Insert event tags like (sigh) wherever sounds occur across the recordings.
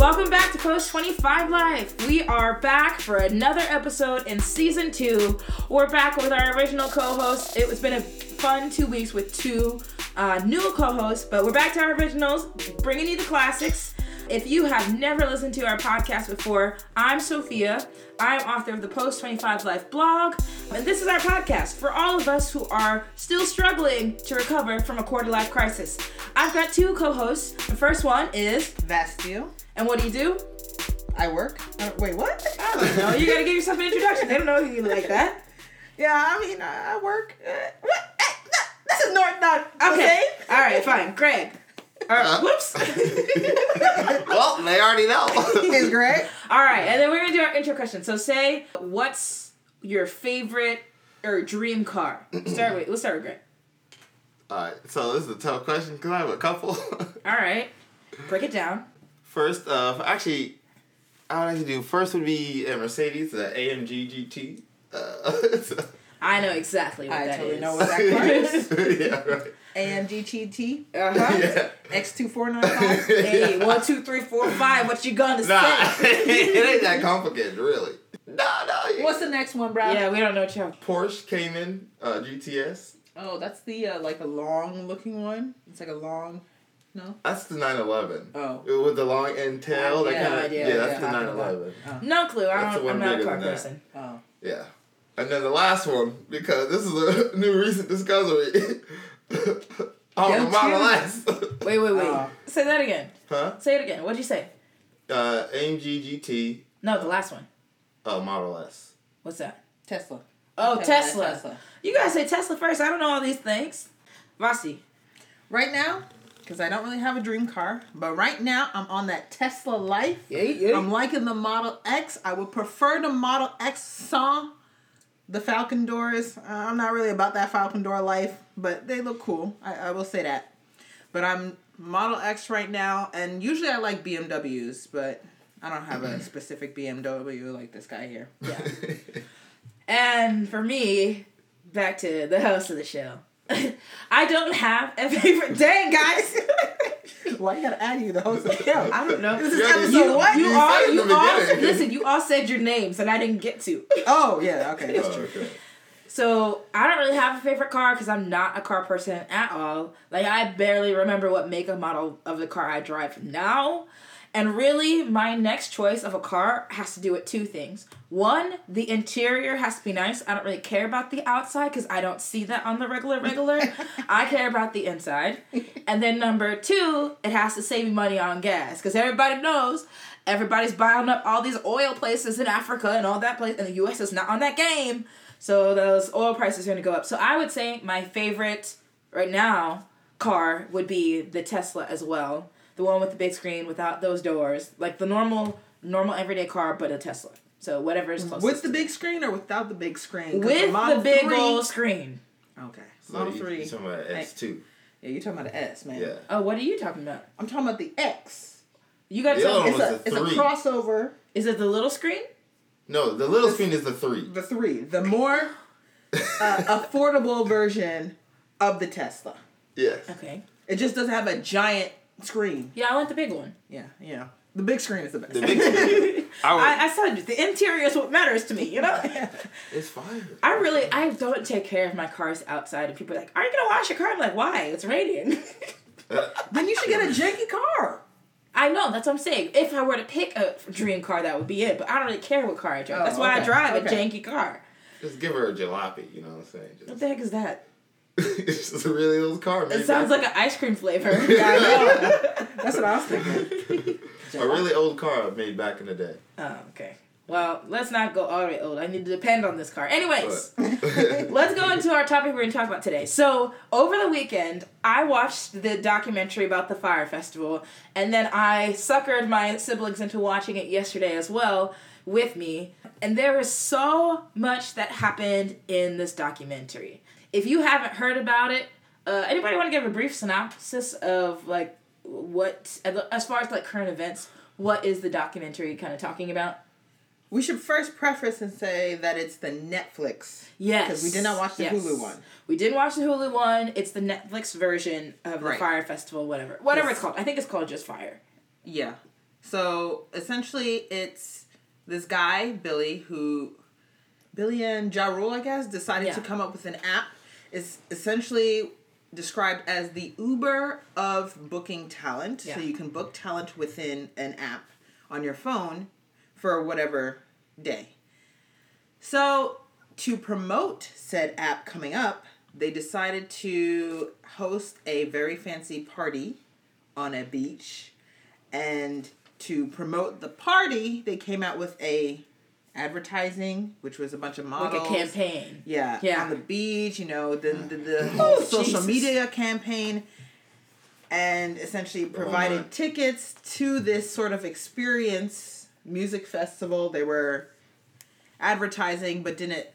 Welcome back to Post 25 Live. We are back for another episode in season two. We're back with our original co host. It was been a fun two weeks with two uh, new co hosts, but we're back to our originals, bringing you the classics. If you have never listened to our podcast before, I'm Sophia. I'm author of the Post 25 Life blog, and this is our podcast for all of us who are still struggling to recover from a quarter life crisis. I've got two co hosts. The first one is, Vastio. and what do you do? I work. Uh, wait, what? I don't know. You gotta give yourself an introduction. They don't know you like that. Yeah, I mean, I work. Uh, what? Eh, no, this is North not Okay. All right, fine. Greg. Or, Uh. whoops. (laughs) well, they already know. (laughs) Is great. All right, and then we're gonna do our intro question. So say, what's your favorite or dream car? Start with. Let's start with Greg. Alright, so this is a tough question because I have a couple. (laughs) All right, break it down. first, uh, actually, I would like to do first would be a Mercedes, the AMG GT. Uh, so- I know exactly what I that totally is. know what that car is. yeah, right. AMG GT Uh huh. (laughs) Yeah. X2495. (laughs) Hey, one, two, three, four, five. What you gonna Nah, say? (laughs) it ain't that complicated, really. No, no. you- What's the next one, Brad? Yeah, we don't know what you have. Porsche Cayman uh, GTS? Oh, that's the uh, like a long looking one. It's like a long. No. That's the 911. Oh. With the long end tail. that Yeah, kinda, idea yeah, what that's the you're talking 911. No clue. I That's don't. one I'm not a car than that. person. Oh. Yeah. And then the last one, because this is a new recent discovery. On Go the Model to- S. Wait, wait, wait. Oh. Say that again. huh? Say it again. What'd you say? Uh, AMG GT, No, the last one. uh, Model S. What's that? Tesla. Oh, Okay, Tesla. Tesla. You gotta say Tesla first. I don't know all these things. Vasi. Right now, because I don't really have a dream car, but right now I'm on that Tesla life. Yeah, I'm liking the Model X. I would prefer the Model X sans the Falcon doors. Uh, I'm not really about that Falcon door life, but they look cool. I, I will say that. But I'm Model X right now, and usually I like BMWs, but I don't have a specific BMW like this guy here. Yeah. (laughs) And for me, back to the host of the show. (laughs) I don't have a favorite. (laughs) Dang, guys. Why you gotta add you the host of the show? I don't know. This is Yeah, episode you- what? You You all, you all, listen. You all said your names, and I didn't get to. Oh yeah, okay, that's Oh, true. okay. So I don't really have a favorite car because I'm not a car person at all. Like I barely remember what make and model of the car I drive now. And really, my next choice of a car has to do with two things. One, the interior has to be nice. I don't really care about the outside because I don't see that on the regular regular. (laughs) I care about the inside. And then number two, it has to save me money on gas because everybody knows everybody's buying up all these oil places in Africa and all that place, and the U.S. is not on that game. So those oil prices are going to go up. So I would say my favorite right now car would be the Tesla as well. The one with the big screen without those doors, like the normal normal everyday car, but a Tesla. So whatever is closest. With the big screen or without the big screen? with the Model big 3 old screen. Okay. So Model you, 3. You talking about S2. Yeah, you're talking about the S, man. Yeah. Oh, what are you talking about? I'm talking about the X. You got to The tell other me. It's was a, the it's a crossover. Is it the little screen? No, the little screen is the three. The three. The more uh, (laughs) affordable version of the Tesla. Yes. Okay. It just doesn't have a giant screen. Yeah, I want the big one. Yeah, yeah. The big screen is the best. The big screen. (laughs) (laughs) I would, I, I said the interior is what matters to me, you know? it's fine. I really, I don't take care of my cars outside, and people are like, "Are you gonna wash your car?" I'm like, "Why? It's raining." then you should get a janky car. I know that's what I'm saying. If I were to pick a dream car, that would be it. But I don't really care what car I drive. Oh, that's why I drive okay. a janky car. Just give her a jalopy, you know what I'm saying? What the heck is that? (laughs) it's just a really old car. It sounds like an ice cream flavor. (laughs) Yeah, I know. That's what I was thinking. (laughs) a really old car made back in the day. oh, okay. Well, let's not go all the way old. I need to depend on this car. Anyways. (laughs) (laughs) Let's go into our topic we're going to talk about today. So, over the weekend, I watched the documentary about the Fyre Festival, and then I suckered my siblings into watching it yesterday as well with me. And there is so much that happened in this documentary. If you haven't heard about it, uh, anybody want to give a brief synopsis of like what, as far as like current events, what is the documentary kind of talking about? We should first preface and say that it's the Netflix. Yes. Because we did not watch the Yes. Hulu one. We didn't watch the Hulu one. It's the Netflix version of the Right. Fyre Festival, whatever. Whatever Yes. it's called. I think it's called just Fyre. Yeah. So essentially, it's this guy Billy who Billy and Ja Rule, I guess, decided Yeah. to come up with an app. It's essentially described as the Uber of booking talent. Yeah. So you can book talent within an app on your phone for whatever day. So to promote said app coming up, they decided to host a very fancy party on a beach and to promote the party they came out with a advertising which was a bunch of models. Like a campaign. yeah, Yeah. on the beach, you know, the the, the Oh, social Jesus. media campaign, and essentially oh, provided my. tickets to this sort of experience music festival. They were advertising, but didn't,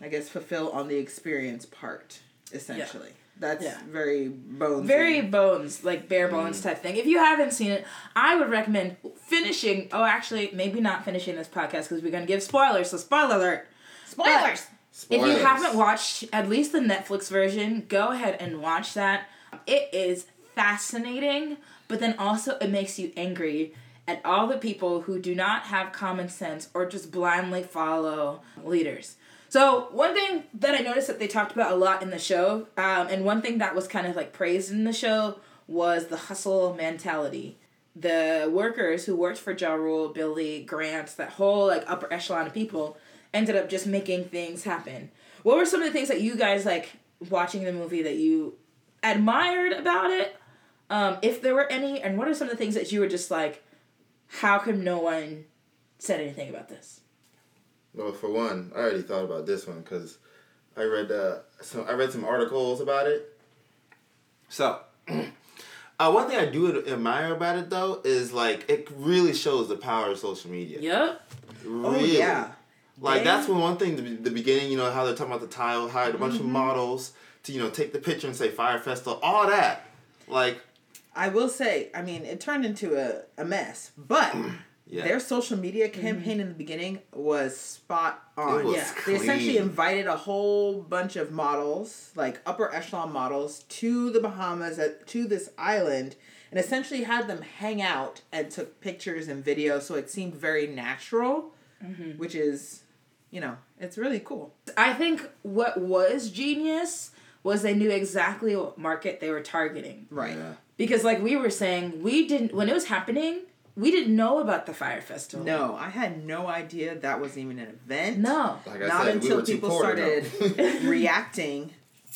I guess, fulfill on the experience part. Essentially, that's Yeah. very bones. Very bones, like bare bones Mm. type thing. If you haven't seen it, I would recommend finishing. Oh, actually, maybe not finishing this podcast because we're gonna give spoilers. So spoiler alert. spoilers. If you haven't watched at least the Netflix version, go ahead and watch that. It is fascinating, but then also it makes you angry at all the people who do not have common sense or just blindly follow leaders. So one thing that I noticed that they talked about a lot in the show, um, and one thing that was kind of like praised in the show was the hustle mentality. The workers who worked for Ja Rule, Billy, Grant, that whole like upper echelon of people ended up just making things happen. What were some of the things that you guys like watching the movie that you admired about it? Um, if there were any, and what are some of the things that you were just like, how come no one said anything about this? Well, for one, I already thought about this one because I read uh, some I read some articles about it. So, (clears throat) uh, one thing I do admire about it though is like it really shows the power of social media. Yep. Oh Really. yeah. Like They- that's one one thing. The, the beginning, you know how they're talking about the tile, hired a bunch Mm-hmm. of models to you know take the picture and say Fyre Festival, all that. Like I will say, I mean, it turned into a, a mess, but (clears throat) yeah, their social media mm-hmm. campaign in the beginning was spot on. It was Yeah. They essentially invited a whole bunch of models, like upper echelon models, to the Bahamas, at, to this island, and essentially had them hang out and took pictures and videos, so it seemed very natural, mm-hmm. which is, you know, it's really cool. I think what was genius was they knew exactly what market they were targeting. Right. Yeah. Because like we were saying, we didn't when it was happening, we didn't know about the Fyre festival. No, I had no idea that was even an event. No. Like I Not said, until were too people poor started know. (laughs) reacting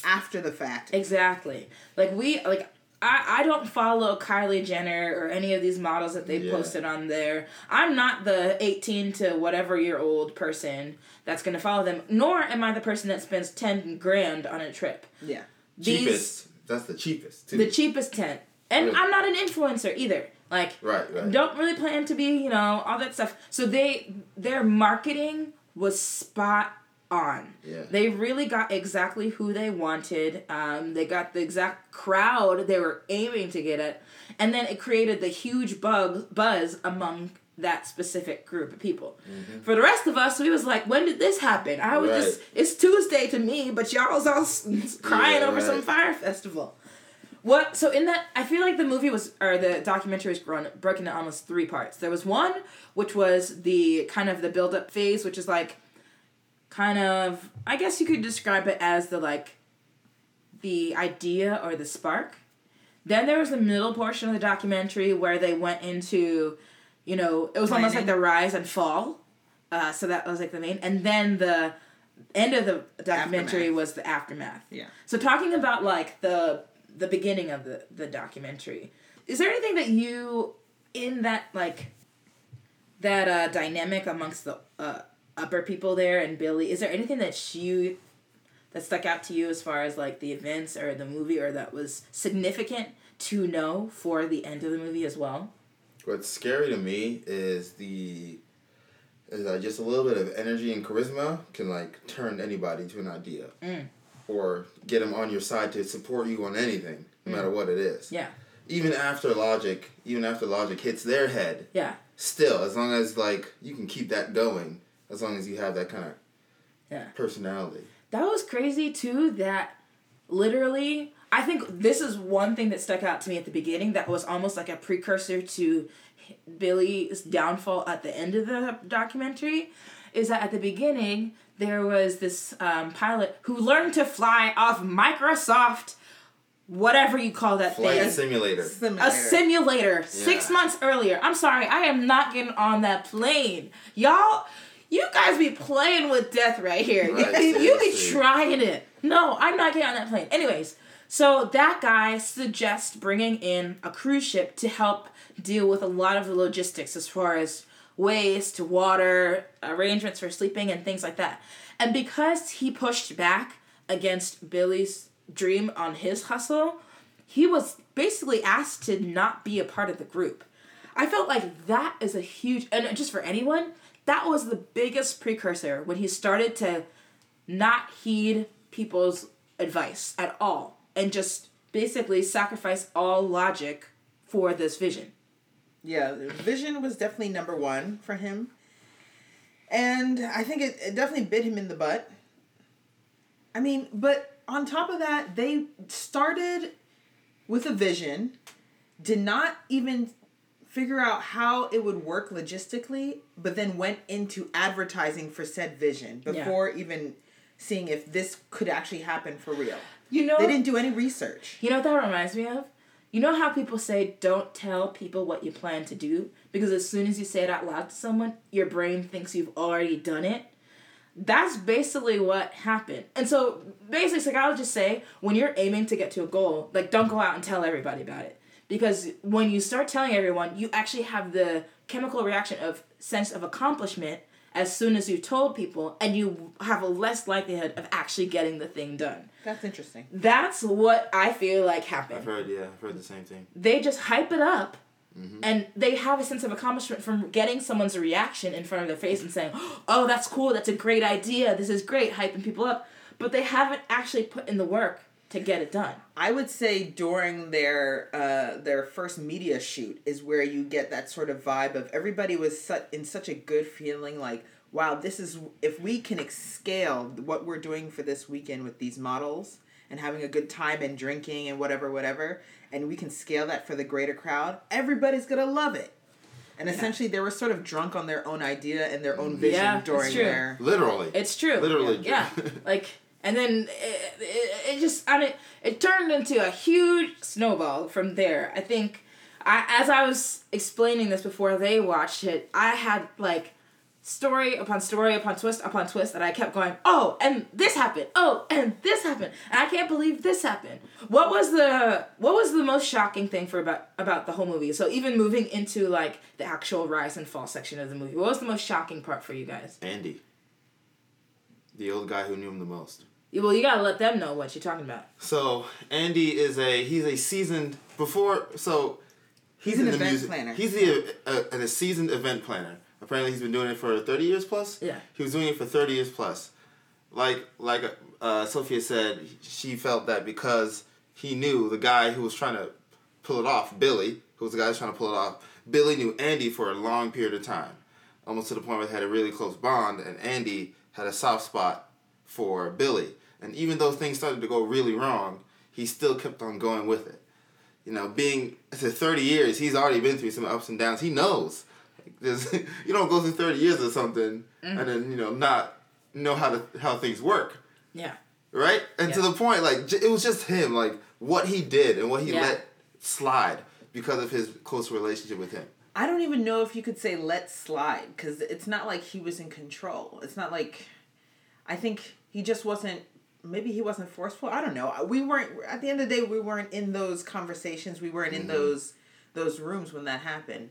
after the fact. Exactly. Like we like I, I don't follow Kylie Jenner or any of these models that they Yeah. posted on there. I'm not the 18 to whatever year old person that's going to follow them, nor am I the person that spends 10 grand on a trip. Yeah. These- cheapest. That's the cheapest too. The cheapest tent. And Really? I'm not an influencer either. Like right, right. don't really plan to be, you know, all that stuff. So they their marketing was spot on. Yeah. They really got exactly who they wanted. Um, they got the exact crowd they were aiming to get at, and then it created the huge bug buzz among that specific group of people. Mm-hmm. For the rest of us, we was like, when did this happen? I was Right. just it's Tuesday to me, but y'all was all s- crying Yeah, over some Fyre festival. What? So in that, I feel like the movie was, or the documentary was grown, broken into almost three parts. There was one, which was the kind of the build up phase, which is like, kind of, I guess you could describe it as the like, the idea or the spark. Then there was the middle portion of the documentary where they went into, you know, it was almost like the rise and fall. Uh, so that was like the main, and then the end of the documentary Aftermath. was the aftermath. Yeah. So talking about like the the beginning of the the documentary, is there anything that you in that like that uh dynamic amongst the uh upper people there and Billy, is there anything that you that stuck out to you as far as like the events or the movie or that was significant to know for the end of the movie as well? What's scary to me is the is that just a little bit of energy and charisma can like turn anybody to an idea, Mm. or get them on your side to support you on anything, no matter what it is. Mm. Yeah. Even after logic, even after logic hits their head, Yeah. still as long as like you can keep that going, as long as you have that kind of Yeah. personality. That was crazy too. That literally, I I think this is one thing that stuck out to me at the beginning that was almost like a precursor to Billy's downfall at the end of the documentary. Is that at the beginning there was this um, pilot who learned to fly off Microsoft, whatever you call that Flight thing. simulator. Simulator. A simulator six months earlier. I'm sorry, I am not getting on that plane. Y'all, you guys be playing with death right here. Right, you, (laughs) you be trying it. No, I'm not getting on that plane. Anyways, so that guy suggests bringing in a cruise ship to help deal with a lot of the logistics as far as waste, water, arrangements for sleeping, and things like that. And because he pushed back against Billy's dream on his hustle, he was basically asked to not be a part of the group. I felt like that is a huge, and just for anyone, that was the biggest precursor when he started to not heed people's advice at all and just basically sacrifice all logic for this vision. Yeah, vision was definitely number one for him. And I think it, it definitely bit him in the butt. I mean, but on top of that, they started with a vision, did not even figure out how it would work logistically, but then went into advertising for said vision Yeah. before even seeing if this could actually happen for real. You know, They didn't do any research. You know what that reminds me of? You know how people say don't tell people what you plan to do because as soon as you say it out loud to someone, your brain thinks you've already done it. That's basically what happened. And so basically psychologists say when you're aiming to get to a goal, like don't go out and tell everybody about it. Because when you start telling everyone, you actually have the chemical reaction of sense of accomplishment as soon as you've told people and you have a less likelihood of actually getting the thing done. That's interesting. That's what I feel like happened. I've heard, yeah, I've heard the same thing. they just hype it up mm-hmm. and they have a sense of accomplishment from getting someone's reaction in front of their face and saying oh that's cool that's a great idea this is great hyping people up but they haven't actually put in the work to get it done I would say during their uh, their first media shoot is where you get that sort of vibe of everybody was su- in such a good feeling like wow this is if we can scale what we're doing for this weekend with these models and having a good time and drinking and whatever whatever and we can scale that for the greater crowd everybody's gonna love it and essentially they were sort of drunk on their own idea and their own vision Yeah, it's during true. their Literally. it's true Literally yeah true. (laughs) like and then it, it, it just and mean, it turned into a huge snowball from there i think I, as i was explaining this before they watched it i had like story upon story upon twist upon twist that I kept going, oh, and this happened, oh, and this happened, and I can't believe this happened. What was the what was the most shocking thing for about about the whole movie? So even moving into like the actual rise and fall section of the movie, what was the most shocking part for you guys? Andy. The old guy who knew him the most. Well, you gotta let them know what you're talking about. So Andy is a he's a seasoned before so he's, He's an in the event music planner. he's the uh, a, a seasoned event planner. Apparently he's been doing it for thirty years plus. Yeah. He was doing it for thirty years plus. Like like uh, Sophia said, she felt that because he knew the guy who was trying to pull it off, Billy, who was the guy who was trying to pull it off. Billy knew Andy for a long period of time, almost to the point where they had a really close bond, and Andy had a soft spot for Billy. And even though things started to go really wrong, he still kept on going with it. You know, being to 30 years, he's already been through some ups and downs. He knows. There's, (laughs) you don't go through 30 years or something and mm-hmm. then, you know, not know how to how things work. Yeah. Right? And to the point, like, j- it was just him, like, what he did and what he Yeah. let slide because of his close relationship with him. I don't even know if you could say let slide because it's not like he was in control. It's not like I think he just wasn't. Maybe he wasn't forceful. I don't know. We weren't at the end of the day. We weren't in those conversations. We weren't in mm-hmm. those those rooms when that happened.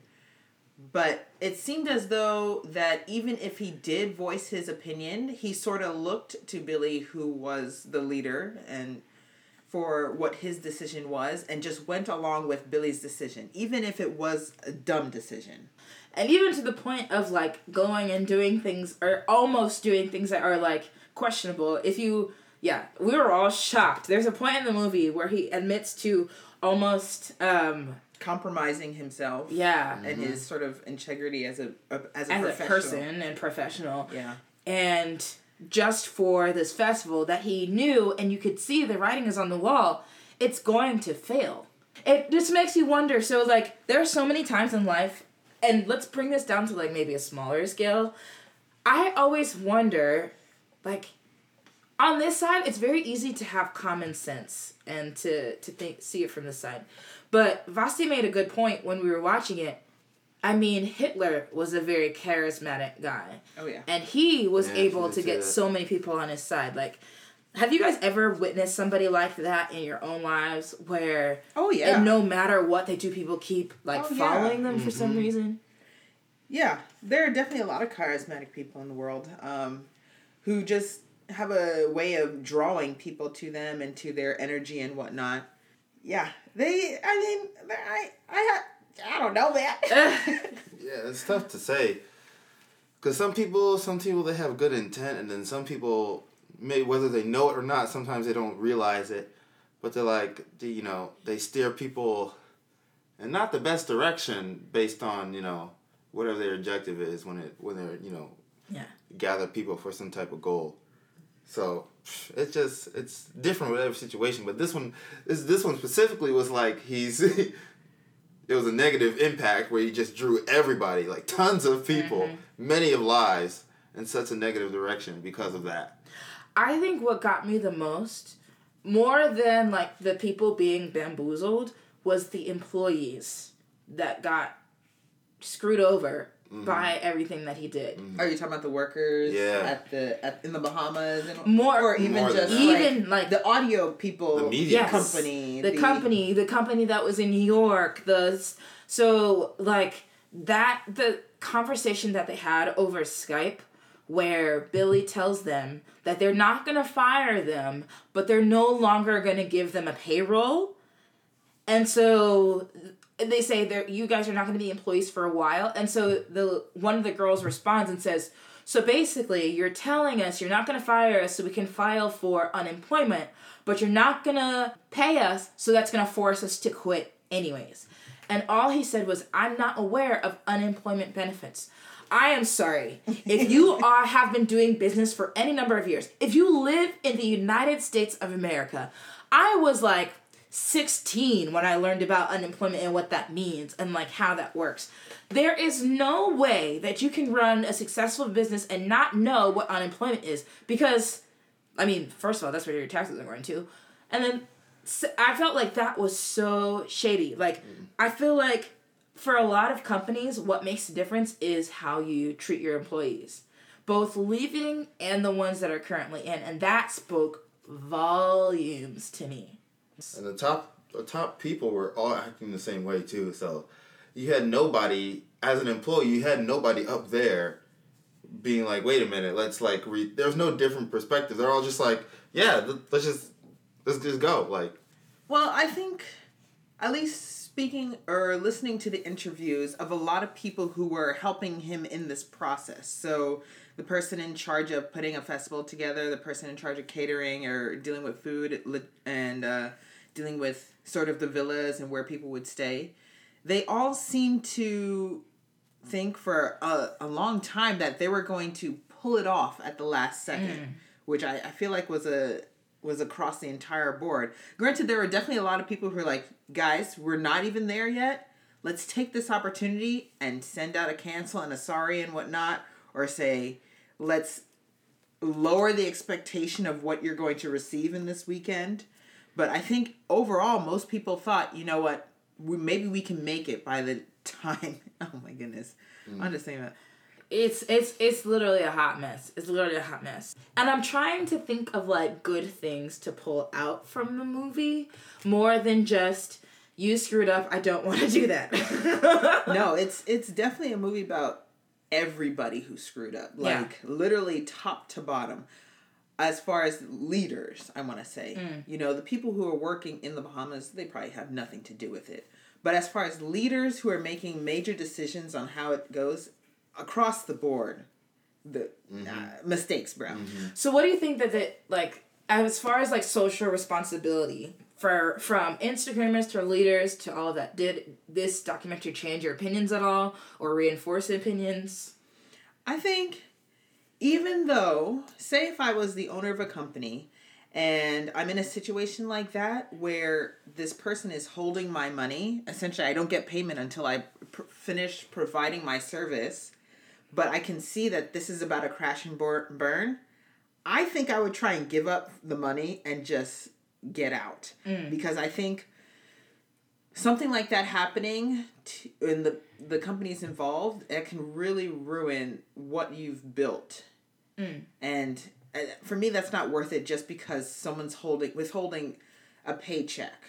But it seemed as though that even if he did voice his opinion, he sort of looked to Billy, who was the leader, and for what his decision was, and just went along with Billy's decision, even if it was a dumb decision. And even to the point of like going and doing things or almost doing things that are like questionable. If you, yeah, we were all shocked. There's a point in the movie where he admits to almost, um, Compromising himself yeah, and his sort of integrity as a, a as a as a person and professional. Yeah. and just for this festival that he knew and you could see the writing is on the wall it's going to fail. It just makes you wonder. So like there are so many times in life, and let's bring this down to like maybe a smaller scale. I always wonder, like, on this side, it's very easy to have common sense and to to think see it from this side. But Vasti made a good point when we were watching it. I mean, Hitler was a very charismatic guy. Oh yeah. And he was Yeah, able to get that. so many people on his side. Like, have you guys ever witnessed somebody like that in your own lives where Oh yeah. and no matter what they do, people keep like Oh, yeah. following them for Mm-hmm. some reason? Yeah, there are definitely a lot of charismatic people in the world um, who just have a way of drawing people to them and to their energy and whatnot. Yeah, they. I mean, I. I. ha- I don't know, that. (laughs) Yeah, it's tough to say. Because some people, some people, they have good intent, and then some people, may whether they know it or not, sometimes they don't realize it, but they're like, they, you know, they steer people, in not the best direction based on you know whatever their objective is when it when they're you know Yeah. gather people for some type of goal. So it's just it's different with every situation, but this one this this one specifically was like he's (laughs) it was a negative impact where he just drew everybody like tons of people, mm-hmm. many of lives in such a negative direction because of that. I think what got me the most, more than like the people being bamboozled, was the employees that got screwed over Mm-hmm. by everything that he did. Mm-hmm. Are you talking about the workers? Yeah. At the at in the Bahamas and More- or even More just that. Even, like- the audio people, The media. Yes. company, the, company the company that was in new york the so like that the conversation that they had over skype where billy tells them that they're not going to fire them but they're no longer going to give them a payroll and so they say that you guys are not going to be employees for a while and so the one of the girls responds and says so basically you're telling us you're not going to fire us so we can file for unemployment but you're not going to pay us so that's going to force us to quit anyways. And all he said was i'm not aware of unemployment benefits. I am sorry. If you (laughs) are have been doing business for any number of years if you live in the united states of america i was like 16 when I learned about unemployment and what that means and like how that works. There is no way that you can run a successful business and not know what unemployment is because I mean, first of all, that's where your taxes are going to. And then I felt like that was so shady. Like mm. I feel like for a lot of companies what makes the difference is how you treat your employees. Both leaving and the ones that are currently in and that spoke volumes to me. And the top the top people were all acting the same way too. So you had nobody as an employee, you had nobody up there being like, wait a minute, let's like re there's no different perspective. They're all just like, yeah, th- let's just let's just go. Like Well, I think, at least speaking or listening to the interviews of a lot of people who were helping him in this process. So, the person in charge of putting a festival together, the person in charge of catering or dealing with food and uh, dealing with sort of the villas and where people would stay, they all seemed to think for a, a long time that they were going to pull it off at the last second, which I, I feel like was a was across the entire board. Granted, there were definitely a lot of people who were like, guys, we're not even there yet. Let's take this opportunity and send out a cancel and a sorry and whatnot, or say, let's lower the expectation of what you're going to receive in this weekend. But I think overall, most people thought, you know what, we, maybe we can make it by the time. (laughs) Oh my goodness, I'm just saying that. It's it's it's literally a hot mess. It's literally a hot mess. And I'm trying to think of like good things to pull out from the movie more than just you screwed up. I don't want to do that. (laughs) no, it's it's definitely a movie about everybody who screwed up. Yeah. Like literally top to bottom. As far as leaders, I want to say, mm. you know, the people who are working in the Bahamas, they probably have nothing to do with it. But as far as leaders who are making major decisions on how it goes across the board, the mm-hmm. uh, mistakes, bro. Mm-hmm. So what do you think that it like as far as like social responsibility for from Instagrammers to leaders to all of that did this documentary change your opinions at all or reinforce opinions? I think even though, say, if I was the owner of a company and I'm in a situation like that where this person is holding my money. Essentially, I don't get payment until I pr- finish providing my service, but I can see that this is about a crash and bur- burn. I think I would try and give up the money and just get out. Because I think something like that happening to, in the the companies involved it can really ruin what you've built. And uh, for me that's not worth it just because someone's holding withholding a paycheck.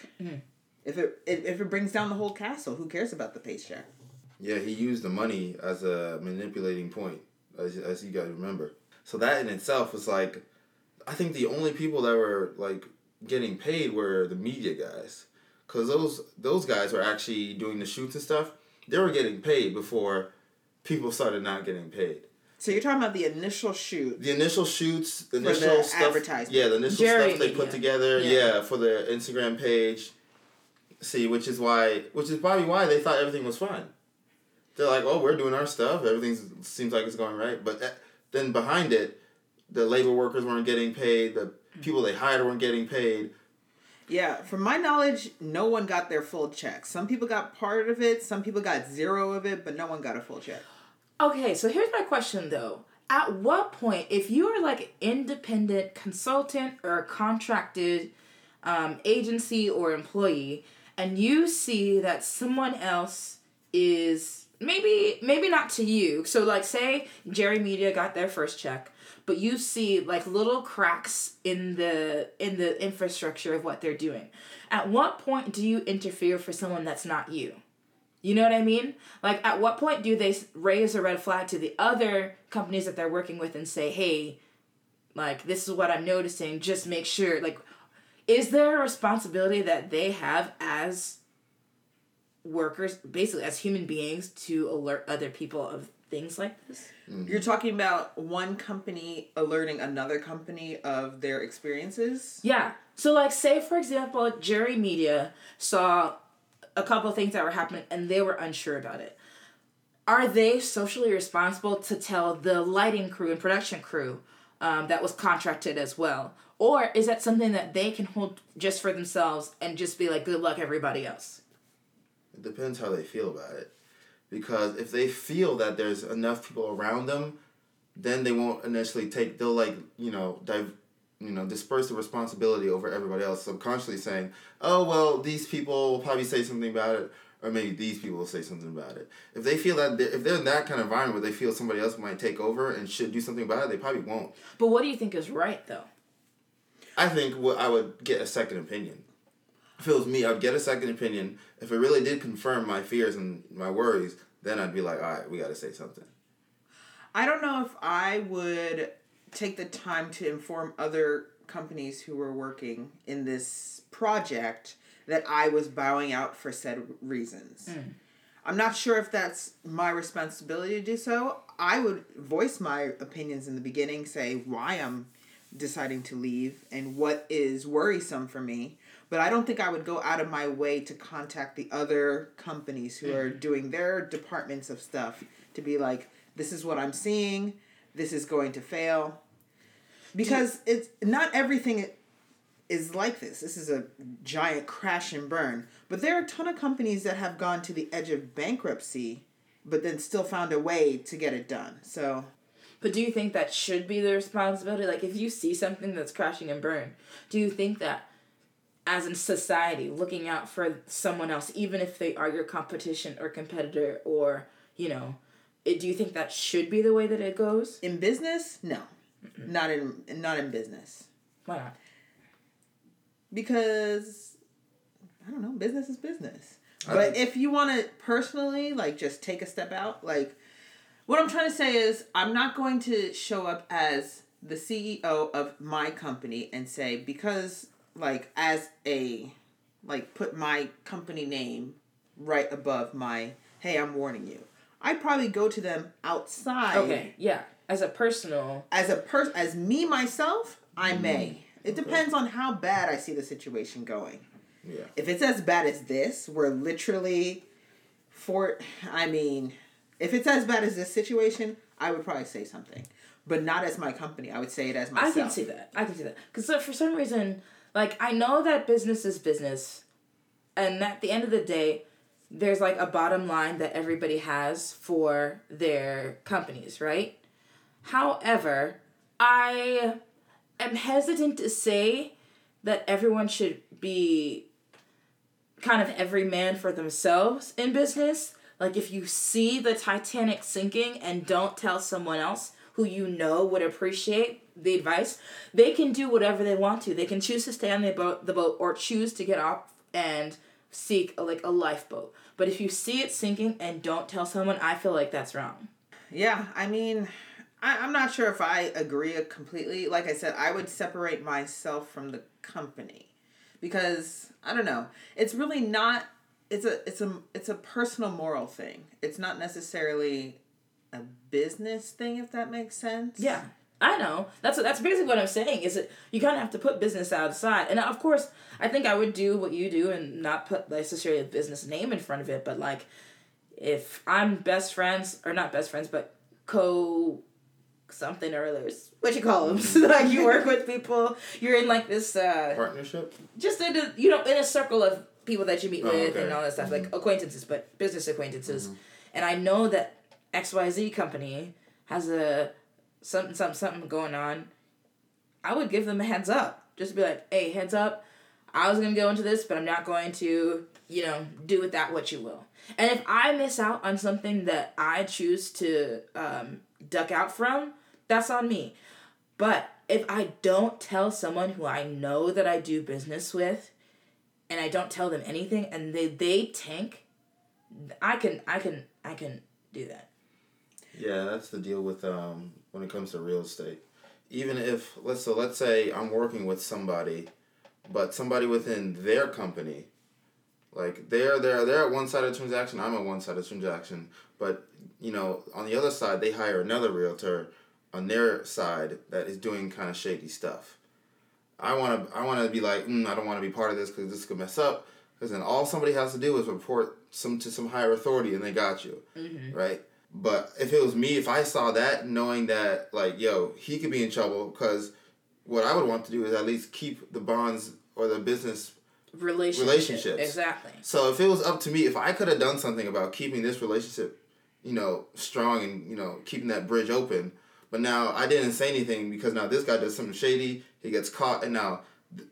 If it if if it brings down the whole castle who cares about the paycheck? Yeah, he used the money as a manipulating point, as, as you guys remember. So that in itself was like, I think the only people that were like getting paid were the media guys, because those those guys were actually doing the shoots and stuff. They were getting paid before people started not getting paid. so you're talking about the initial shoot The initial shoots, the initial the stuff, advertisement. yeah, the initial Jerry stuff they media. put together, Yeah. yeah. for the Instagram page. See, which is why, which is probably why they thought everything was fine. They're like, oh, we're doing our stuff. Everything seems like it's going right, but that, then behind it, the labor workers weren't getting paid. The people they hired weren't getting paid. Yeah, from my knowledge, no one got their full check. Some people got part of it, some people got zero of it, but no one got a full check. Okay, so here's my question though. At what point, if you are like an independent consultant or a contracted um, agency or employee, and you see that someone else is maybe maybe not to you. So like say Jerry Media got their first check, but you see like little cracks in the in the infrastructure of what they're doing. At what point do you interfere for someone that's not you? You know what I mean? Like, at what point do they raise a red flag to the other companies that they're working with and say, hey, like, this is what I'm noticing, just make sure, like, is there a responsibility that they have as workers, basically as human beings, to alert other people of things like this? You're talking about one company alerting another company of their experiences? Yeah. So, like, say, for example, Jerry Media saw a couple of things that were happening and they were unsure about it. Are they socially responsible to tell the lighting crew and production crew um, that was contracted as well? Or is that something that they can hold just for themselves and just be like, good luck, everybody else? It depends how they feel about it. Because if they feel that there's enough people around them, then they won't initially take. They'll like you know dive, you know disperse the responsibility over everybody else. Subconsciously saying, "Oh well, these people will probably say something about it, or maybe these people will say something about it." If they feel that they're, if they're in that kind of environment where they feel somebody else might take over and should do something about it, they probably won't. But what do you think is right, though? I think what I would get a second opinion. If it was me, I'd get a second opinion. If it really did confirm my fears and my worries, then I'd be like, all right, we got to say something. I don't know if I would take the time to inform other companies who were working in this project that I was bowing out for said reasons. Hmm. I'm not sure if that's my responsibility to do so. I would voice my opinions in the beginning, say why I'm deciding to leave and what is worrisome for me. But I don't think I would go out of my way to contact the other companies who are mm-hmm. doing their departments of stuff to be like, this is what I'm seeing, this is going to fail. Because it's not everything is like this. This is a giant crash and burn. But there are a ton of companies that have gone to the edge of bankruptcy, but then still found a way to get it done. So But do you think that should be the responsibility? Like, if you see something that's crashing and burn, do you think that, as in society, looking out for someone else, even if they are your competition or competitor, or you know, it, do you think that should be the way that it goes? in business, no, not in not in business Why not? because I don't know. Business is business. I But think- if you want to personally, like, just take a step out, like, what I'm trying to say is, I'm not going to show up as the CEO of my company and say, because, like, as a, like, put my company name right above my, hey, I'm warning you. I'd probably go to them outside Okay, yeah. As a personal, as a person as me myself i mm. may it depends on how bad i see the situation going Yeah. if it's as bad as this where literally for i mean if it's as bad as this situation i would probably say something but not as my company. I would say it as myself. I can see that. I can see that. Because for some reason, like, I know that business is business. And at the end of the day, there's like a bottom line that everybody has for their companies, right? However, I am hesitant to say that everyone should be kind of every man for themselves in business. Like if you see the Titanic sinking and don't tell someone else who you know would appreciate the advice, they can do whatever they want to. They can choose to stay on the boat, the boat or choose to get off and seek a, like a lifeboat. But if you see it sinking and don't tell someone, I feel like that's wrong. Yeah, I mean, I, I'm not sure if I agree completely. Like I said, I would separate myself from the company because I don't know. It's really not. It's a it's a it's a personal moral thing. It's not necessarily a business thing, if that makes sense. Yeah, I know. That's that's basically what I'm saying. Is that you kind of have to put business outside, and of course, I think I would do what you do and not put necessarily a business name in front of it. But like, if I'm best friends or not best friends, but co something or others. What you call them? (laughs) like you work with people. You're in like this uh Partnership. just in a you know in a circle of people that you meet Oh, with okay. and all that stuff like acquaintances, but business acquaintances. Mm-hmm. And I know that X Y Z company has a something something something going on. I would give them a heads up. Just be like, hey, heads up. I was gonna go into this, but I'm not going to, you know, do with that what you will. And if I miss out on something that I choose to um, duck out from, that's on me. But if I don't tell someone who I know that I do business with, and I don't tell them anything, and they they tank, I can I can I can do that. Yeah, that's the deal with um when it comes to real estate. Even if let's so let's say I'm working with somebody, but somebody within their company, like they're they're they're at one side of the transaction, I'm at one side of the transaction, but you know on the other side they hire another realtor on their side that is doing kind of shady stuff. I want to I want to be like mm, I don't want to be part of this because this could mess up. Because then all somebody has to do is report some to some higher authority and they got you, right? But if it was me, if I saw that, knowing that like yo he could be in trouble because what I would want to do is at least keep the bonds or the business Relationship. Relationships. Exactly. so if it was up to me, if I could have done something about keeping this relationship, you know, strong and you know keeping that bridge open, but now I didn't say anything because now this guy does something shady, he gets caught, and now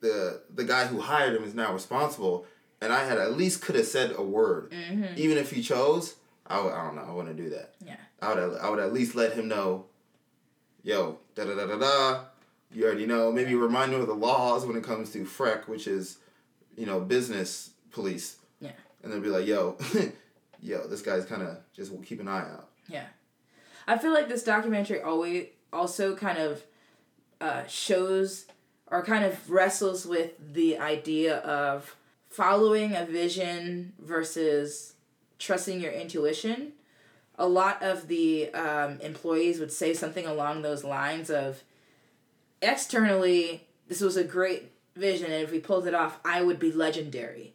the the guy who hired him is now responsible, and I had at least could have said a word, mm-hmm. even if he chose. I, don't know. I wouldn't do that. Yeah. I would I would at least let him know. Yo, da da da da da. You already know. Maybe remind him of the laws when it comes to FREC, which is, you know, business police. Yeah. And then be like, yo, (laughs) yo, this guy's kind of just will keep an eye out. Yeah. I feel like this documentary always also kind of uh, shows or kind of wrestles with the idea of following a vision versus trusting your intuition. A lot of the um, employees would say something along those lines of externally, this was a great vision, and if we pulled it off, I would be legendary.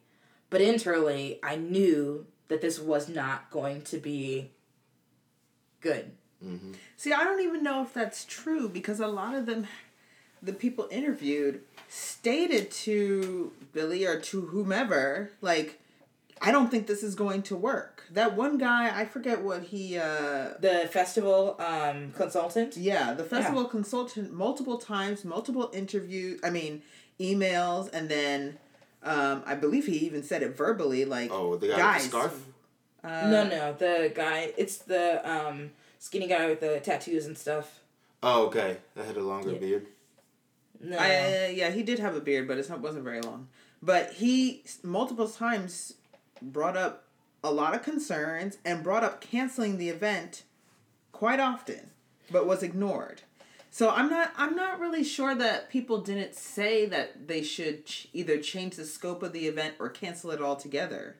But internally, I knew that this was not going to be good. See, I don't even know if that's true because a lot of them, the people interviewed, stated to Billy or to whomever, like, I don't think this is going to work. That one guy, I forget what he, uh, The festival um, consultant. yeah, the festival consultant, multiple times, multiple interviews, I mean, emails, and then um, I believe he even said it verbally, like, Oh, the guy guys, with the scarf? uh, no, no, the guy. It's the um, skinny guy with the tattoos and stuff. Oh, okay. That had a longer Yeah. beard. No, I, yeah, he did have a beard, but it wasn't very long. But he multiple times brought up a lot of concerns and brought up canceling the event quite often, but was ignored. So I'm not I'm not really sure that people didn't say that they should ch- either change the scope of the event or cancel it altogether.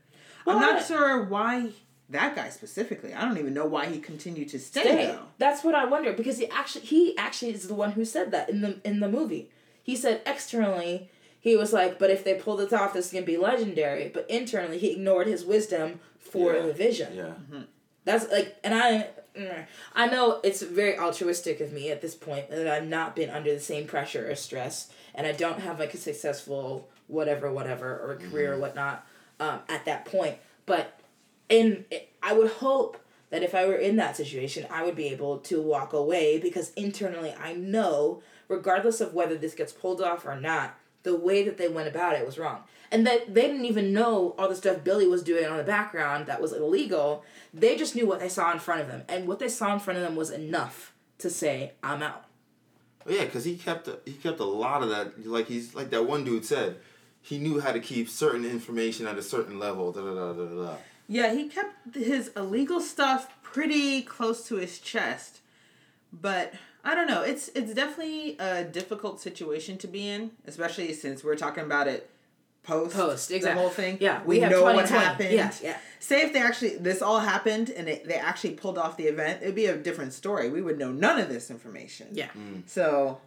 I'm not sure why that guy specifically. I don't even know why he continued to stay, stay. though. That's what I wonder because he actually he actually is the one who said that in the in the movie. He said externally he was like, but if they pull this off, this is gonna be legendary. But internally, he ignored his wisdom for Yeah. the vision. Yeah. That's like, and I mm, I know it's very altruistic of me at this point that I've not been under the same pressure or stress, and I don't have like a successful whatever, whatever, or a career or whatnot um, at that point. But in, I would hope that if I were in that situation, I would be able to walk away because internally I know, regardless of whether this gets pulled off or not, the way that they went about it was wrong. And that they didn't even know all the stuff Billy was doing on the background that was illegal. They just knew what they saw in front of them. And what they saw in front of them was enough to say, I'm out. Yeah, because he kept he kept a lot of that. Like he's like that one dude said, he knew how to keep certain information at a certain level. Da da da da da. Yeah, he kept his illegal stuff pretty close to his chest. But I don't know. It's it's definitely a difficult situation to be in, especially since we're talking about it post Post, the whole thing. Yeah, we, we have know what happened. Yeah, yeah. Say if they actually this all happened and it, they actually pulled off the event, it'd be a different story. We would know none of this information. Yeah. So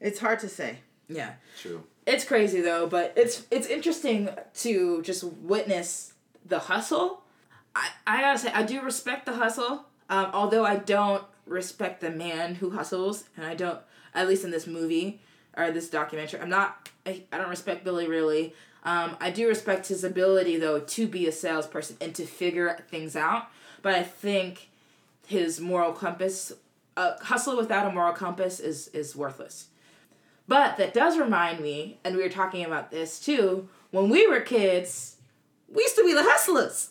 it's hard to say. Yeah. True. It's crazy though, but it's it's interesting to just witness the hustle. I, I gotta say I do respect the hustle, um, although I don't respect the man who hustles, and I don't at least in this movie or this documentary. I'm not. I, I don't respect Billy really. Um, I do respect his ability though to be a salesperson and to figure things out. But I think his moral compass, uh, hustle without a moral compass is is worthless. But that does remind me, and we were talking about this too, when we were kids, we used to be the hustlers.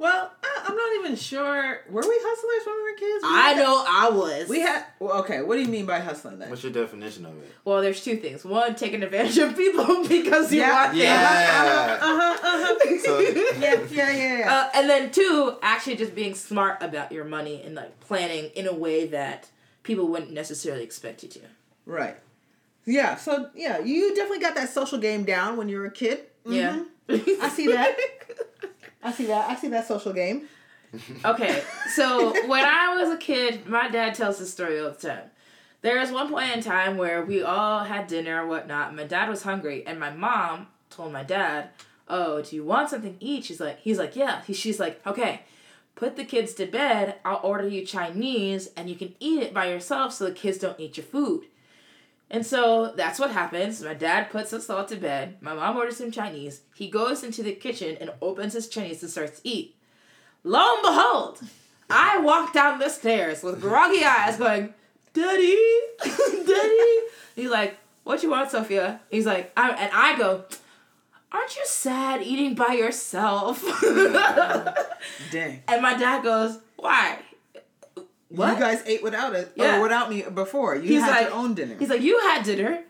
Well, I, I'm not even sure. Were we hustlers when we were kids? We I had- know I was. We had. Well, okay, what do you mean by hustling then? What's your definition of it? Well, there's two things. One, taking advantage of people (laughs) because you Yeah, want Yeah. Uh huh. Uh huh. them. So- (laughs) Yeah. Yeah. Yeah. Yeah. Uh, and then two, actually just being smart about your money and like planning in a way that people wouldn't necessarily expect you to. Right. Yeah. So yeah, you definitely got that social game down when you were a kid. Yeah. Mhm. I see that. (laughs) I see that. I see that social game. Okay, so when I was a kid, my dad tells this story all the time. There was one point in time where we all had dinner or whatnot. and My dad was hungry, and my mom told my dad, "Oh, do you want something to eat?" She's like, "He's like, yeah." He, she's like, "Okay, put the kids to bed. I'll order you Chinese, and you can eat it by yourself, so the kids don't eat your food." And so that's what happens. My dad puts us all to bed. My mom orders him Chinese. He goes into the kitchen and opens his Chinese and starts to eat. Lo and behold, I walk down the stairs with groggy eyes going, Daddy, (laughs) Daddy. He's like, What you want, Sophia? He's like, I, and I go, Aren't you sad eating by yourself? (laughs) Dang. and my dad goes, Why? What? You guys ate without it Yeah. or without me before. You He's had like- your own dinner. He's like, you had dinner.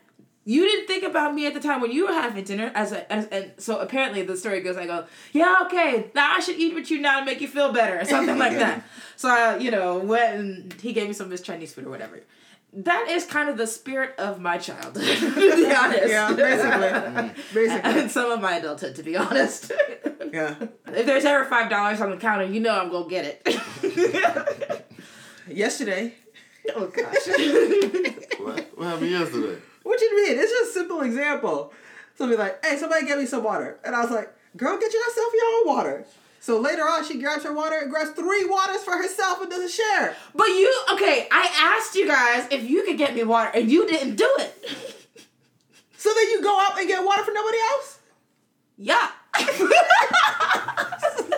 You didn't think about me at the time when you were having dinner. As, a, as and so apparently the story goes, I go, yeah, okay, now I should eat with you now to make you feel better or something like that. (laughs) So I, you know, went and he gave me some of his Chinese food or whatever. That is kind of the spirit of my childhood, (laughs) to be (laughs) honest. yeah, basically. basically. and some of my adulthood, to be honest. Yeah. if there's ever five dollars on the counter, you know I'm gonna get it. Yesterday. (laughs) oh gosh. (laughs) What, what happened yesterday? What you mean? It's just a simple example. Somebody like, hey, somebody get me some water. And I was like, girl, get yourself your own water. So later on, she grabs her water and grabs three waters for herself and doesn't share. But you okay? I asked you guys if you could get me water, and you didn't do it. So then you go out and get water for nobody else? Yeah. (laughs)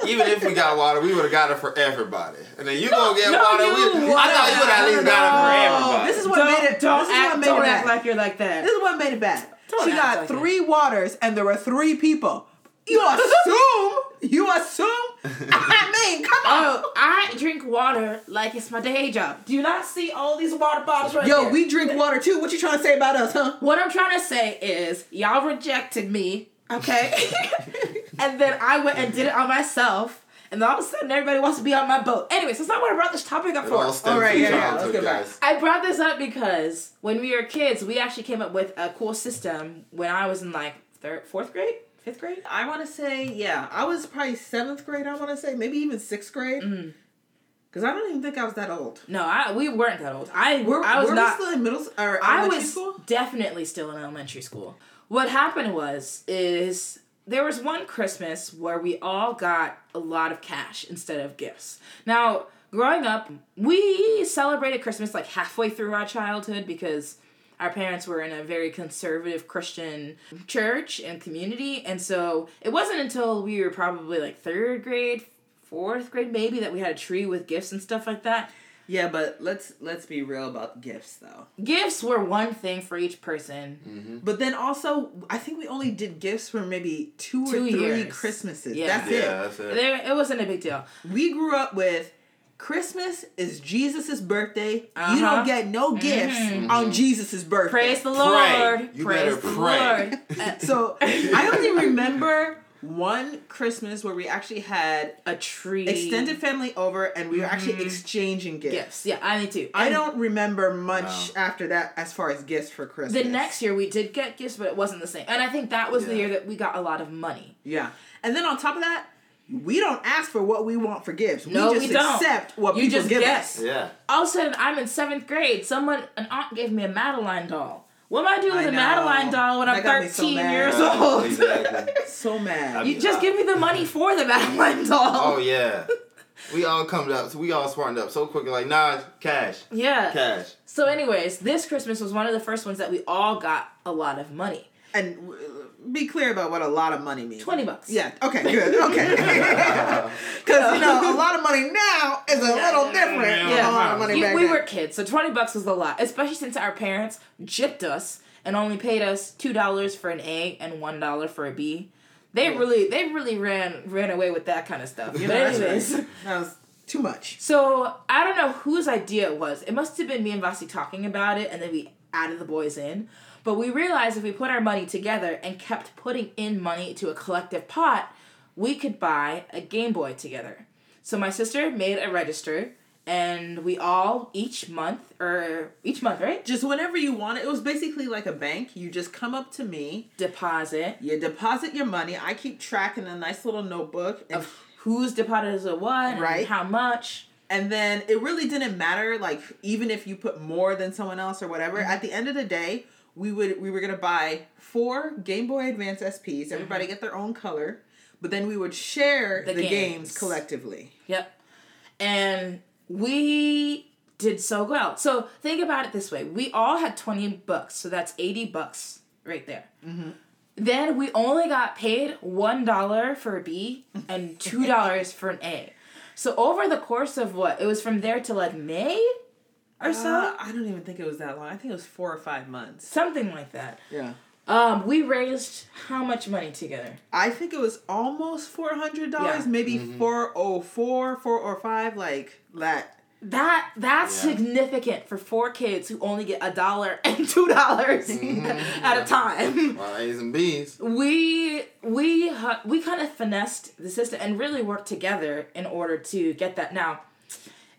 Even if we got water, we would have got it for everybody. And then you gonna get no, water. you we, I thought you would would've. at least got it for everybody. This is what don't made it. don't this is act, what made don't it act bad. like you're like that. This is what made it bad. Don't she got like it. three waters and there were three people. You assume? you assume? I mean, come on. Oh, I drink water like it's my day job. Do you not see all these water bottles right Yo, here? we drink water too. What you trying to say about us, huh? What I'm trying to say is, y'all rejected me, okay? (laughs) and then I went and did it on myself, and then all of a sudden everybody wants to be on my boat. Anyways, that's not what I brought this topic up It for. all Alright, yeah, yeah, let's get back. I brought this up because when we were kids, we actually came up with a cool system when I was in like third, fourth grade, fifth grade. I want to say, yeah, I was probably seventh grade. I want to say maybe even sixth grade, Mhm. because I don't even think I was that old. No, I we weren't that old. I Were, I was were not. we still in middle s- or I was school? definitely still in elementary school. What happened was is there was one Christmas where we all got a lot of cash instead of gifts. Now, growing up, we celebrated Christmas like halfway through our childhood because our parents were in a very conservative Christian church and community. And so it wasn't until we were probably like third grade, fourth grade maybe that we had a tree with gifts and stuff like that. Yeah, but let's let's be real about gifts though. Gifts were one thing for each person. Mm-hmm. But then also, I think we only did gifts for maybe two, Two or three years. Christmases. Yeah. That's Yeah, it. that's it. There, it wasn't a big deal. We grew up with Christmas is Jesus' birthday. Uh-huh. You don't get no gifts Mhm. on Jesus' birthday. Praise the Pray. Lord. You Praise better the pray. Lord. (laughs) Uh, So I only remember one Christmas where we actually had a tree. extended family over and we were actually Mhm. exchanging gifts. gifts. Yeah, I need to. I don't remember much Wow. after that as far as gifts for Christmas. The next year we did get gifts, but it wasn't the same. And I think that was the year that we got a lot of money. Yeah. And then on top of that, we don't ask for what we want for gifts. No, we just we don't. accept what You people just give guess. us. Yeah. All of a sudden, I'm in seventh grade. Someone, an aunt gave me a Madeline doll. What am I doing with I a know. Madeline doll when That I'm got me so 13 years (laughs) old? Exactly. (laughs) So mad. You just give me the money for the Madeline (laughs) doll. Oh yeah. We all come up. So we all smartened up so quickly. Like nah, cash, Yeah. cash. So, anyways, this Christmas was one of the first ones that we all got a lot of money. and w- be clear about what a lot of money means. 20 bucks. Yeah. Okay. Good. Okay. (laughs) Because you know, a lot of money now is a little different than Yeah. a lot of money You- back we then. were kids, so 20 bucks was a lot, especially since our parents gypped us and only paid us $2 for an A and $1 for a B. They Yeah. really they really ran ran away with that kind of stuff. You but know, anyways, right. (laughs) that was too much. so I don't know whose idea it was. It must have been me and Vasi talking about it and then we added the boys in. But we realized if we put our money together and kept putting in money to a collective pot, we could buy a Game Boy together. So my sister made a register and we all each month or each month, right? Just whenever you want it, it was basically like a bank. You just come up to me, Deposit you deposit your money. I keep track in a nice little notebook, of who's deposited what Right. and how much. and then it really didn't matter. Like even if you put more than someone else or whatever, Mm-hmm. at the end of the day, we would we were gonna buy four Game Boy Advance SPs. Mm-hmm. Everybody get their own color, but then we would share The the, games. games. collectively. Yep. And we did so well. So think about it this way: we all had twenty bucks, so that's eighty bucks right there. Mm-hmm. Then we only got paid one dollar for a B and two (laughs) dollars for an A. So over the course of what it was from there to like May or so, Uh, I don't even think it was that long. I think it was four or five months. something like that. Yeah. Um, we raised how much money together? I think it was almost four hundred dollars, Yeah. maybe Mhm. four oh four, four or five, like that. That that's Yeah. significant for four kids who only get a dollar (laughs) and two dollars (laughs) Mhm. at a time. Well, A's and B's. We we we kind of finessed the system and really worked together in order to get that. Now,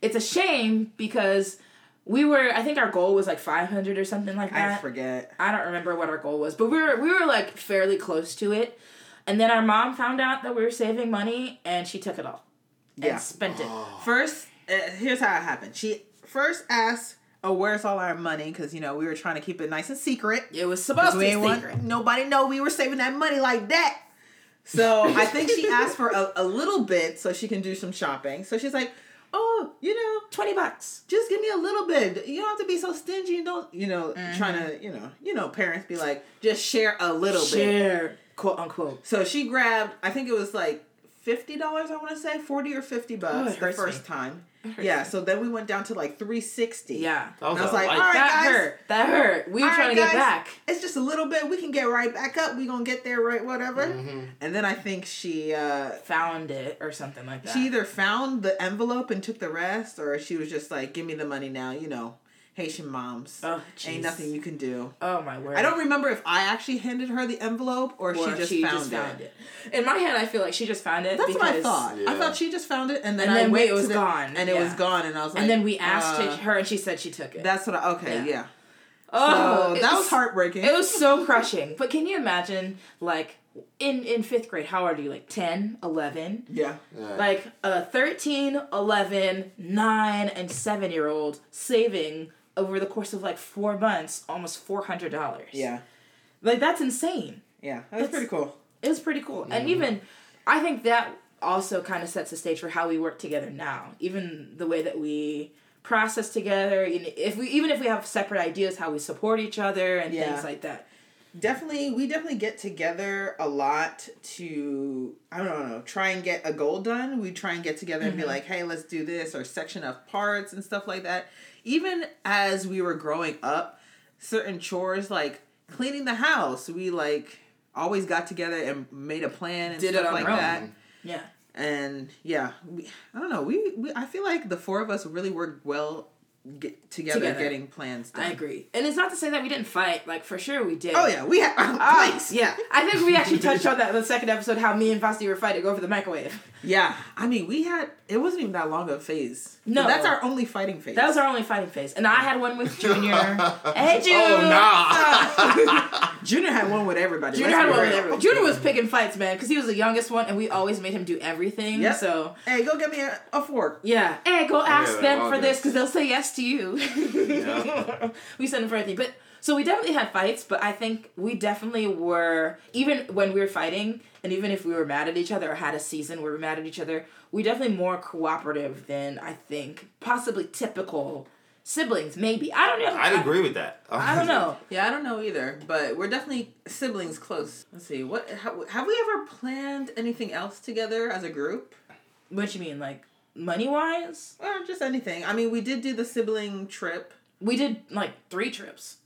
it's a shame because we were I think our goal was like five hundred or something like that. I forget. I don't remember what our goal was, but we were we were like fairly close to it. And then our mom found out that we were saving money and she took it all and Yeah. spent it. Oh. (gasps) First, uh, here's how it happened. She first asked, "Oh, where's all our money?" Because you know we were trying to keep it nice and secret. It was supposed to we be ain't want secret. nobody know we were saving that money like that. So I think she asked for a, a little bit so she can do some shopping. So she's like, "Oh, you know, Twenty bucks. just give me a little bit. You don't have to be so stingy. and Don't you know? Mhm. Trying to you know you know parents be like, just share a little bit. Share, quote unquote. So she grabbed. I think it was like fifty dollars. I want to say forty or fifty Oh, bucks it the first me. time. It hurts Yeah. So then we went down to like three sixty. Yeah. That was, I was like, life. all right, that guys. hurt. That hurt. We were trying right, to get guys. back. It's just a little bit. We can get right back up. We gonna get there right. Whatever. Mhm. And then I think she uh Found it or something like that. she either found the envelope and took the rest, or she was just like, "Give me the money now." You know, Haitian moms. oh, Ain't nothing you can do. Oh my word. I don't remember if I actually handed her the envelope or, Or she just, found, it. In my head, I feel like she just found it. That's because, what I thought. I thought she just found it, and then And I then went it was to the- gone, and it was gone, and I was like, And then we asked uh, her, and she said she took it. That's what I okay, Yeah. yeah. oh, so it that was heartbreaking. It was so (laughs) crushing. But can you imagine, like, in, in fifth grade, how old are you? Like 10, 11? yeah. Yeah. Like a 13, 11, 9, and 7 year old saving over the course of like four months almost $400. Yeah. Like, that's insane. Yeah. That was It's- pretty cool. It was pretty cool. And Mhm. even, I think that also kind of sets the stage for how we work together now. Even the way that we process together, you know, if we even if we have separate ideas, how we support each other and Yeah. things like that. definitely we definitely get together a lot to i don't know try and get a goal done we try and get together and be like hey let's do this or section of parts and stuff like that even as we were growing up certain chores like cleaning the house we like always got together and made a plan and Did it stuff on like our own. that Yeah. and yeah we, i don't know we, we i feel like the four of us really worked well get together, Together. getting plans done I agree. And it's not to say that we didn't fight, like for sure we did. oh yeah we had ah, please yeah I think we actually (laughs) touched on that in the second episode how me and Basti were fighting over the microwave. Yeah, I mean, we had it wasn't even that long of a phase. No. But that's our only fighting phase. That was our only fighting phase. And I had one with (laughs) Junior. hey oh, Junior. Oh nah. (laughs) Junior had one with everybody. Junior let's had be one with real. everyone. Junior was picking fights, man, because he was the youngest one, and we always made him do everything. Yep. So Hey, go get me a, a fork. yeah, hey, go ask Yeah, them all for this because they'll say yes to you. (laughs) Yeah. we send them for everything, but so we definitely had fights, but I think we definitely were even when we were fighting, and even if we were mad at each other or had a season where we were mad at each other, we definitely more cooperative than I think possibly typical siblings. Maybe I don't know. I'd agree with that. I don't know. (laughs) Yeah, I don't know either, but we're definitely siblings close. Let's see, what how, have we ever planned anything else together as a group? What you mean, like money wise? Or just anything. I mean, we did do the sibling trip. We did like three trips.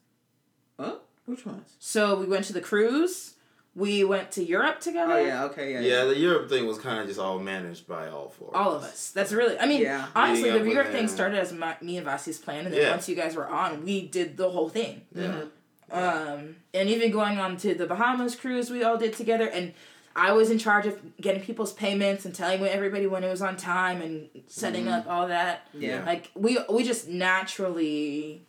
Oh, which ones? So we went to the cruise. We went to Europe together. Oh yeah, okay, yeah. Yeah, the Europe thing was kind of just all managed by all four. All of us. That's really. I mean, Yeah. honestly, Meeting the Europe thing started as my, me and Vasi's plan, and then Yeah. once you guys were on, we did the whole thing. Yeah. Um, and even going on to the Bahamas cruise, we all did together, and I was in charge of getting people's payments and telling everybody when it was on time and setting Mm-hmm. up all that. Yeah. Like we we just naturally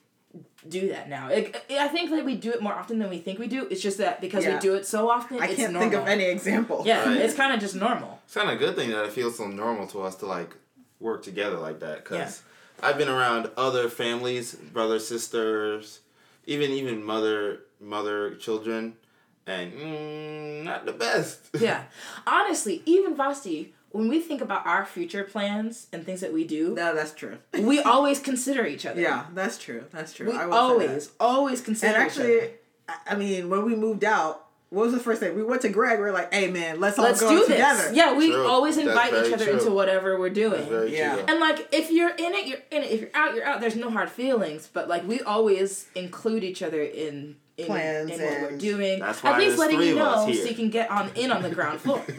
do that now. Like, I think that we do it more often than we think we do. It's just that because Yeah. we do it so often, I it's can't normal. think of any example. Yeah, Right. it's kind of just normal. It's kind of a good thing that it feels so normal to us to like work together like that. Cause I've been around other families, brothers, sisters, even even mother, mother, children, and mm, not the best. (laughs) yeah. Honestly, even Vasti, when we think about our future plans and things that we do, No, that's true. (laughs) we always consider each other. Yeah, that's true. That's true. We I will that. always, always consider And each actually, other. I- I mean, when we moved out, what was the first thing? We went to Greg. We are like, "Hey, man, let's all Let's go do together." this. Yeah, we True. always invite each other true. into whatever we're doing. That's very Yeah. true. and like if you're in it, you're in it. If you're out, you're out. There's no hard feelings. But like we always include each other in in, Plans in what we're doing. That's At least letting three you know so you can get on (laughs) in on the ground floor. (laughs)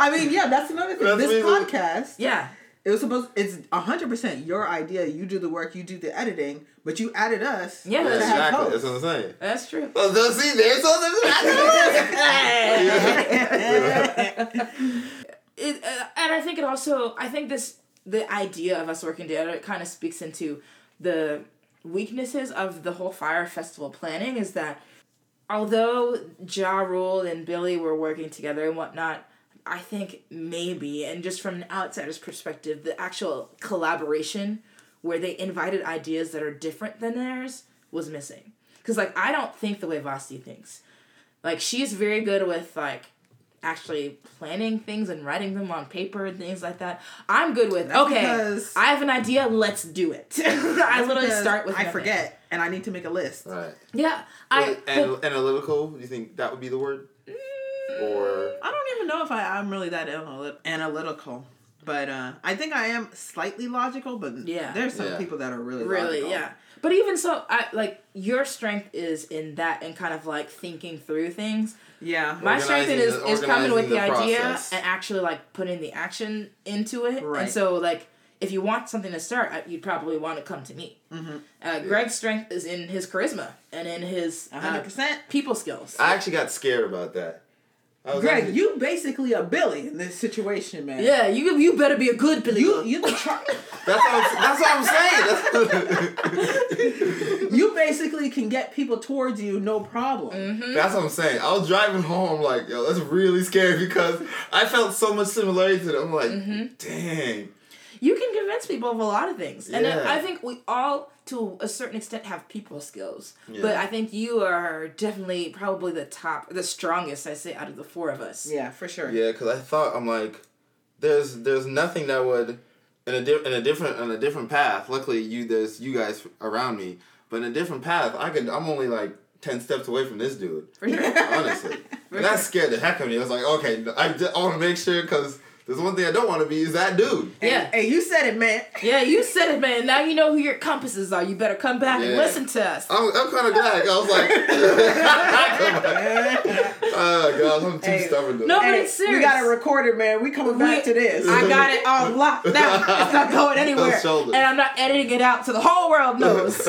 I mean, yeah, that's another thing. That's this reason- podcast, yeah. it was supposed. It's hundred percent your idea. You do the work. You do the editing, but you added us. Yeah, that's exactly. hosts. That's what I'm saying. That's true. Well, so see, there's something. (laughs) it, uh, and I think it also I think this the idea of us working together it kind of speaks into the weaknesses of the whole Fyre festival planning is that although Ja Rule and Billy were working together and whatnot, I think maybe and just from an outsider's perspective, the actual collaboration where they invited ideas that are different than theirs was missing. Cause like I don't think the way Vasti thinks. Like she's very good with like actually planning things and writing them on paper and things like that. I'm good with That's okay. I have an idea. Let's do it. (laughs) I literally start with I nothing. forget, and I need to make a list. right. Yeah, I. and but- analytical. Do you think that would be the word? Or I don't even know if I, I'm really that analy- analytical, but uh, I think I am slightly logical. But Yeah. there's some Yeah. people that are really really logical. yeah but even so i like your strength is in that and kind of like thinking through things yeah. my strength Organizing is, the- is coming with the, the idea process. and actually like putting the action into it Right. and so like if you want something to start you'd probably want to come to me Mm-hmm. uh, greg's strength is in his charisma and in his A hundred uh, percent. people skills I actually got scared about that. I Greg, actually- you basically a Billy in this situation, man. yeah you you better be a good Billy You Goat. you the (laughs) char- That's what I'm, that's what I'm saying. That's, you basically can get people towards you no problem. Mm-hmm. that's what I'm saying. I was driving home like, yo, that's really scary because I felt so much similarity to them. I'm like, Mm-hmm. dang. you can convince people of a lot of things and I think we all to a certain extent have people skills, Yeah. but I think you are definitely probably the top, the strongest. I say out of the four of us. Yeah, for sure. Yeah, because I thought I'm like, there's there's nothing that would in a di- in a different in a different path. Luckily, you there's you guys around me, but in a different path, I could I'm only like ten steps away from this dude. For sure. Honestly, (laughs) and that scared the heck out of me. I was like, okay, I, d- I want to make sure because there's one thing I don't want to be is that dude. Yeah. Hey, you said it, man. Yeah, you said it, man. Now you know who your compasses are. You better come back and listen to us. I'm, I'm kind of glad. I was like, (laughs) (laughs) oh god, I'm too Hey, stubborn. Though. no, but Hey, it's serious. we got it recorded, man. We coming back We- to this. I got it all locked down. It's not (laughs) going anywhere. And I'm not editing it out so the whole world knows.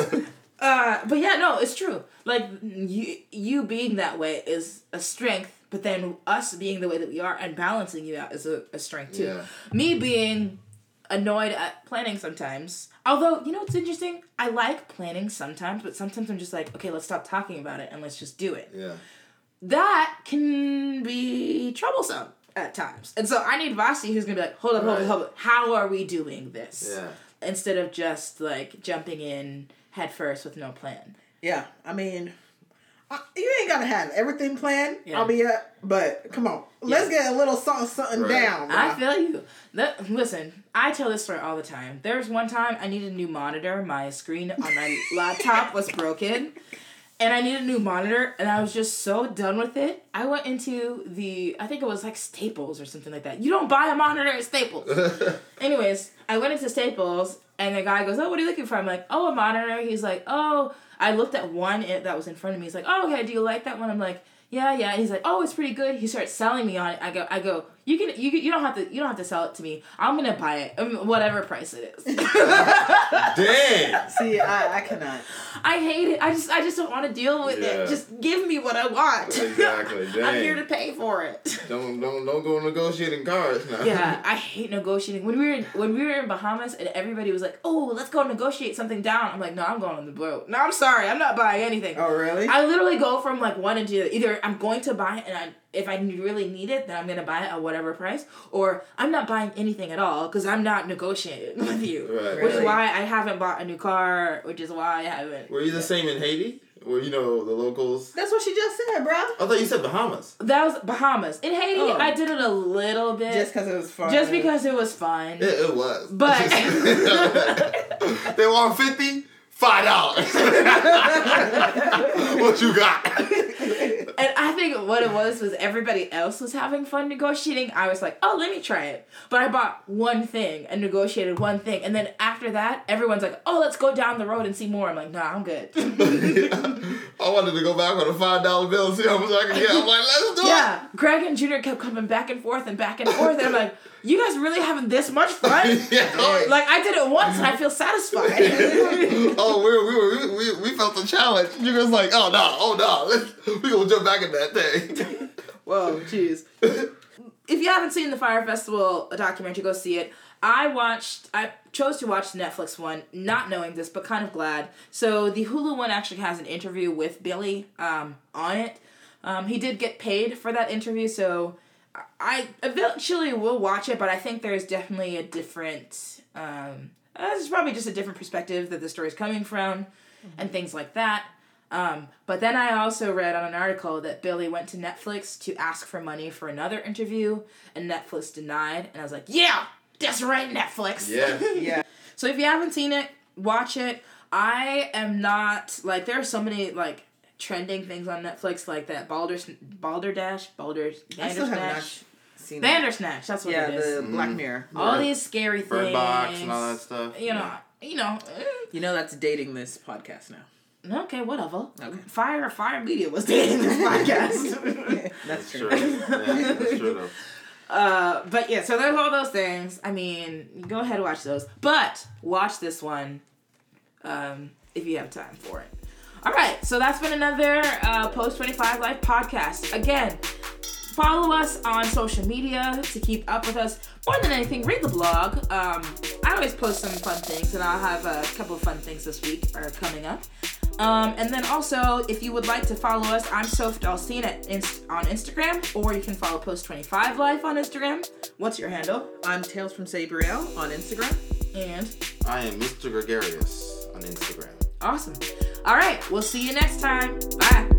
uh, but yeah, no, it's true. Like you, you being that way is a strength. But then us being the way that we are and balancing you out is a, a strength too. Yeah. Me being annoyed at planning sometimes. Although, you know what's interesting? I like planning sometimes, but sometimes I'm just like, okay, let's stop talking about it and let's just do it. Yeah. That can be troublesome at times. And so I need Vasi who's gonna be like, hold up, hold up, hold up. How are we doing this? Yeah. Instead of just like jumping in head first with no plan. Yeah, I mean, uh, you ain't gotta have everything planned. Yeah. I'll be up, but come on, let's get a little something, something Right. down. I bruh. feel you. That, listen, I tell this story all the time. There was one time I needed a new monitor. My screen on my (laughs) laptop was broken. And I needed a new monitor, and I was just so done with it. I went into the, I think it was like Staples or something like that. You don't buy a monitor at Staples. (laughs) Anyways, I went into Staples, and the guy goes, "Oh, what are you looking for?" I'm like, "Oh, a monitor." He's like, "Oh." I looked at one that was in front of me. He's like, "Oh, okay. Do you like that one?" I'm like, "Yeah, yeah." And he's like, "Oh, it's pretty good." He starts selling me on it. I go, "I go. You can, you you don't have to, you don't have to sell it to me. I'm gonna buy it, um, whatever price it is." (laughs) Dang. See, I, I cannot. I hate it. I just, I just don't want to deal with Yeah. it. Just give me what I want. Exactly. Dang. (laughs) I'm here to pay for it. Don't don't don't go negotiating cards now. yeah, I hate negotiating. When we were in, when we were in Bahamas and everybody was like, "Oh, let's go negotiate something down." I'm like, "No, I'm going on the boat. No, I'm sorry, I'm not buying anything." Oh, really? I literally go from like one into the other. Either I'm going to buy it and I if I really need it, then I'm gonna buy it at whatever price, or I'm not buying anything at all because I'm not negotiating (laughs) with you. Right. Which is why I haven't bought a new car. Which is why I haven't. Were you the same in Haiti? Were you know the locals? That's what she just said, bro. I thought you said Bahamas. That was Bahamas. In Haiti, Oh. I did it a little bit. Just because it was fun. just because it was fun. It, it was. (laughs) But- they want fifty. Five dollars. (laughs) what you got? And I think what it was was everybody else was having fun negotiating. I was like, oh, let me try it. But I bought one thing and negotiated one thing. And then after that, everyone's like, oh, let's go down the road and see more. I'm like, nah, I'm good. (laughs) I wanted to go back on a five dollar bill and see how much I could get. I'm like, let's do it yeah. Greg and Junior kept coming back and forth and back and forth. And I'm like, you guys really having this much fun? (laughs) yeah. Like, I did it once and I feel satisfied. (laughs) oh, we were, we were, we, we felt the challenge. You was like, oh no, oh no, let's, (laughs) we gonna jump back in that thing. Whoa, jeez. if you haven't seen the Fyre Festival documentary, go see it. I watched. I chose to watch the Netflix one, not knowing this, but kind of glad. So the Hulu one actually has an interview with Billy um, on it. Um, he did get paid for that interview, so I eventually will watch it. But I think there's definitely a different. Um, uh, this is probably just a different perspective that the story's coming from, and things like that. Um, but then I also read on an article that Billy went to Netflix to ask for money for another interview, and Netflix denied. And I was like, yeah, that's right, Netflix. Yeah. (laughs) Yeah. so if you haven't seen it, watch it. I am not like there are so many like trending things on Netflix like that Balder Balderdash Balder I still have not Bandersnatch that. That's what Yeah, it is. the Black Mirror. All these scary things. Bird Box and all that stuff. You know, you know. eh. You know that's dating this podcast now. Okay, whatever. Okay. Fyre Fyre Media was dating this podcast. (laughs) That's True. true. Yeah, that's true though. (laughs) uh, but yeah, so there's all those things. I mean, go ahead and watch those, but watch this one um, if you have time for it. All right, so that's been another uh, Post 25 Life podcast. Again, follow us on social media to keep up with us. More than anything, read the blog. Um, I always post some fun things, and I'll have a couple of fun things this week are coming up. Um, and then also, if you would like to follow us, I'm Soph Dalcine at inst- on Instagram, or you can follow Post 25 Life on Instagram. What's your handle? I'm Tales from Sabriel on Instagram. And I am Mr. Gregarious on Instagram. Awesome. All right. We'll see you next time. Bye.